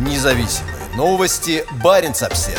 Независимые новости. Барин обсерва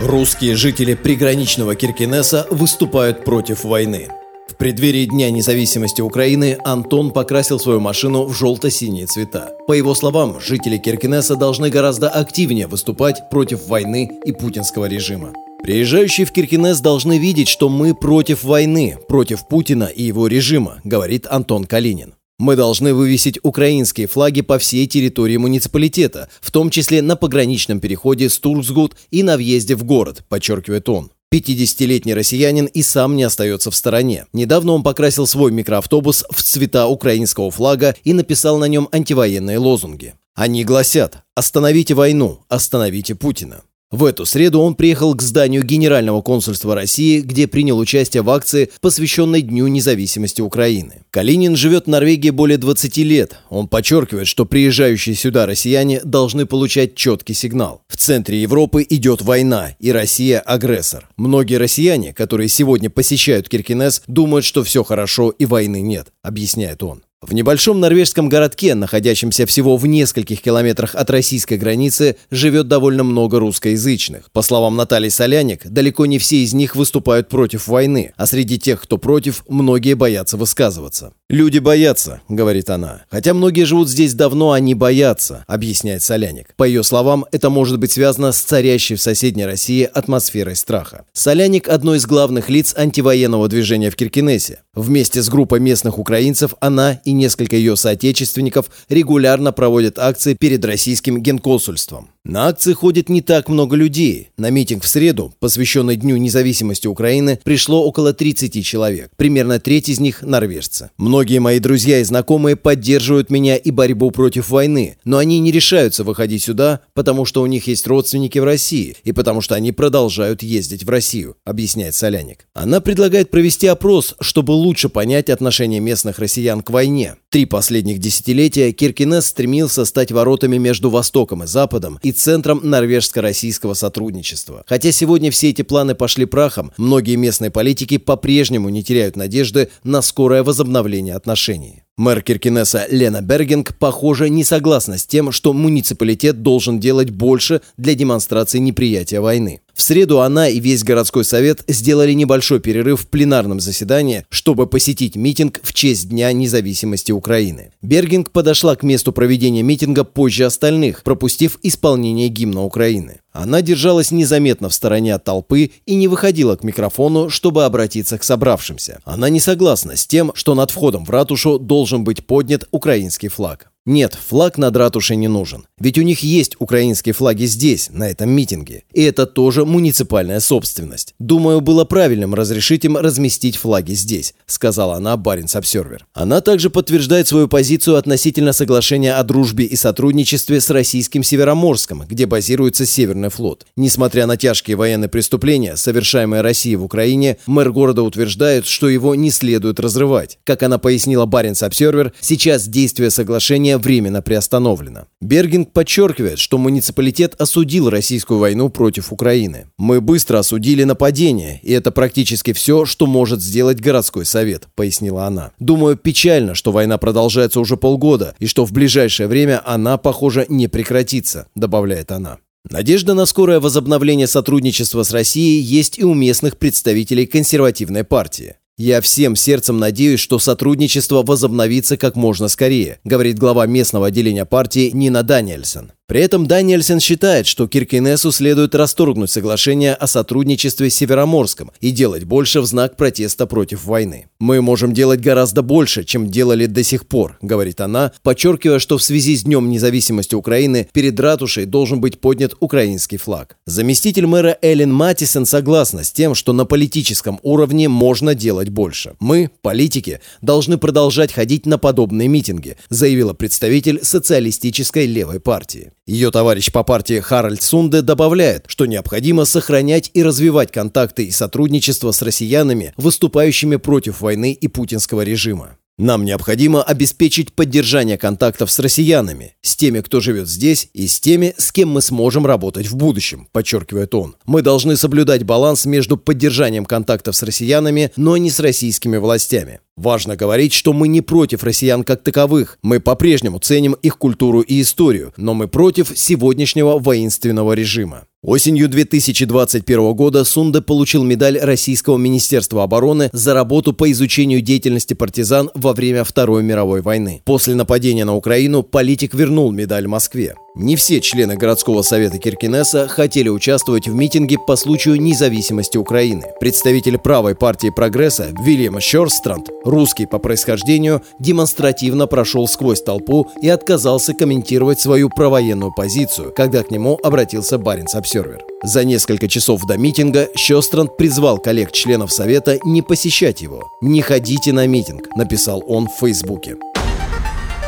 Русские жители приграничного Киркинесса выступают против войны. В преддверии Дня независимости Украины Антон покрасил свою машину в желто-синие цвета. По его словам, жители Киркинесса должны гораздо активнее выступать против войны и путинского режима. Приезжающие в Киркинесс должны видеть, что мы против войны, против Путина и его режима, говорит Антон Калинин. Мы должны вывесить украинские флаги по всей территории муниципалитета, в том числе на пограничном переходе Стурцгут и на въезде в город, подчеркивает он. 50-летний россиянин и сам не остается в стороне. Недавно он покрасил свой микроавтобус в цвета украинского флага и написал на нем антивоенные лозунги. Они гласят «Остановите войну, остановите Путина». В эту среду он приехал к зданию Генерального консульства России, где принял участие в акции, посвященной Дню независимости Украины. Калинин живет в Норвегии более 20 лет. Он подчеркивает, что приезжающие сюда россияне должны получать четкий сигнал. В центре Европы идет война, и Россия – агрессор. Многие россияне, которые сегодня посещают Киркинес, думают, что все хорошо и войны нет, объясняет он. В небольшом норвежском городке, находящемся всего в нескольких километрах от российской границы, живет довольно много русскоязычных. По словам Натальи Соляник, далеко не все из них выступают против войны, а среди тех, кто против, многие боятся высказываться. «Люди боятся», — говорит она. «Хотя многие живут здесь давно, они боятся», — объясняет Соляник. По ее словам, это может быть связано с царящей в соседней России атмосферой страха. Соляник – одно из главных лиц антивоенного движения в Киркинессе. Вместе с группой местных украинцев она и несколько ее соотечественников регулярно проводят акции перед российским генконсульством. На акции ходит не так много людей. На митинг в среду, посвященный Дню независимости Украины, пришло около 30 человек. Примерно треть из них – норвежцы. Многие мои друзья и знакомые поддерживают меня и борьбу против войны, но они не решаются выходить сюда, потому что у них есть родственники в России и потому что они продолжают ездить в Россию, объясняет Соляник. Она предлагает провести опрос, чтобы лучше понять отношение местных россиян к войне. Три последних десятилетия Киркинес стремился стать воротами между Востоком и Западом и центром норвежско-российского сотрудничества. Хотя сегодня все эти планы пошли прахом, многие местные политики по-прежнему не теряют надежды на скорое возобновление отношений. Мэр Киркинесса Лена Бергинг, похоже, не согласна с тем, что муниципалитет должен делать больше для демонстрации неприятия войны. В среду она и весь городской совет сделали небольшой перерыв в пленарном заседании, чтобы посетить митинг в честь Дня независимости Украины. Бергинг подошла к месту проведения митинга позже остальных, пропустив исполнение гимна Украины. Она держалась незаметно в стороне от толпы и не выходила к микрофону, чтобы обратиться к собравшимся. Она не согласна с тем, что над входом в ратушу должен быть поднят украинский флаг. Нет, флаг над ратушей не нужен. Ведь у них есть украинские флаги здесь, на этом митинге. И это тоже муниципальная собственность. Думаю, было правильным разрешить им разместить флаги здесь, сказала она Баренц Обсервер. Она также подтверждает свою позицию относительно соглашения о дружбе и сотрудничестве с российским Североморском, где базируется Северный флот. Несмотря на тяжкие военные преступления, совершаемые Россией в Украине, мэр города утверждает, что его не следует разрывать. Как она пояснила Баренц Обсервер, сейчас действие соглашения временно приостановлено. Бергинг подчеркивает, что муниципалитет осудил российскую войну против Украины. «Мы быстро осудили нападение, и это практически все, что может сделать городской совет», — пояснила она. «Думаю, печально, что война продолжается уже полгода, и что в ближайшее время она, похоже, не прекратится», — добавляет она. Надежда на скорое возобновление сотрудничества с Россией есть и у местных представителей консервативной партии. «Я всем сердцем надеюсь, что сотрудничество возобновится как можно скорее», говорит глава местного отделения партии Нина Даниэльсон. При этом Даниэльсен считает, что Киркинесу следует расторгнуть соглашение о сотрудничестве с Североморском и делать больше в знак протеста против войны. «Мы можем делать гораздо больше, чем делали до сих пор», — говорит она, подчеркивая, что в связи с Днем независимости Украины перед ратушей должен быть поднят украинский флаг. Заместитель мэра Эллен Матисон согласна с тем, что на политическом уровне можно делать больше. «Мы, политики, должны продолжать ходить на подобные митинги», заявила представитель социалистической левой партии. Ее товарищ по партии Харальд Сунде добавляет, что необходимо сохранять и развивать контакты и сотрудничество с россиянами, выступающими против войны и путинского режима. Нам необходимо обеспечить поддержание контактов с россиянами, с теми, кто живет здесь, и с теми, с кем мы сможем работать в будущем, подчеркивает он. Мы должны соблюдать баланс между поддержанием контактов с россиянами, но не с российскими властями. Важно говорить, что мы не против россиян как таковых. Мы по-прежнему ценим их культуру и историю, но мы против сегодняшнего воинственного режима. Осенью 2021 года Сунде получил медаль Российского Министерства обороны за работу по изучению деятельности партизан во время Второй мировой войны. После нападения на Украину политик вернул медаль Москве. Не все члены городского совета Киркинесса хотели участвовать в митинге по случаю независимости Украины. Представитель правой партии прогресса Вильям Щорстранд, русский по происхождению, демонстративно прошел сквозь толпу и отказался комментировать свою провоенную позицию, когда к нему обратился Баренц Обсервер. За несколько часов до митинга Щостранд призвал коллег-членов совета не посещать его. «Не ходите на митинг», написал он в Фейсбуке.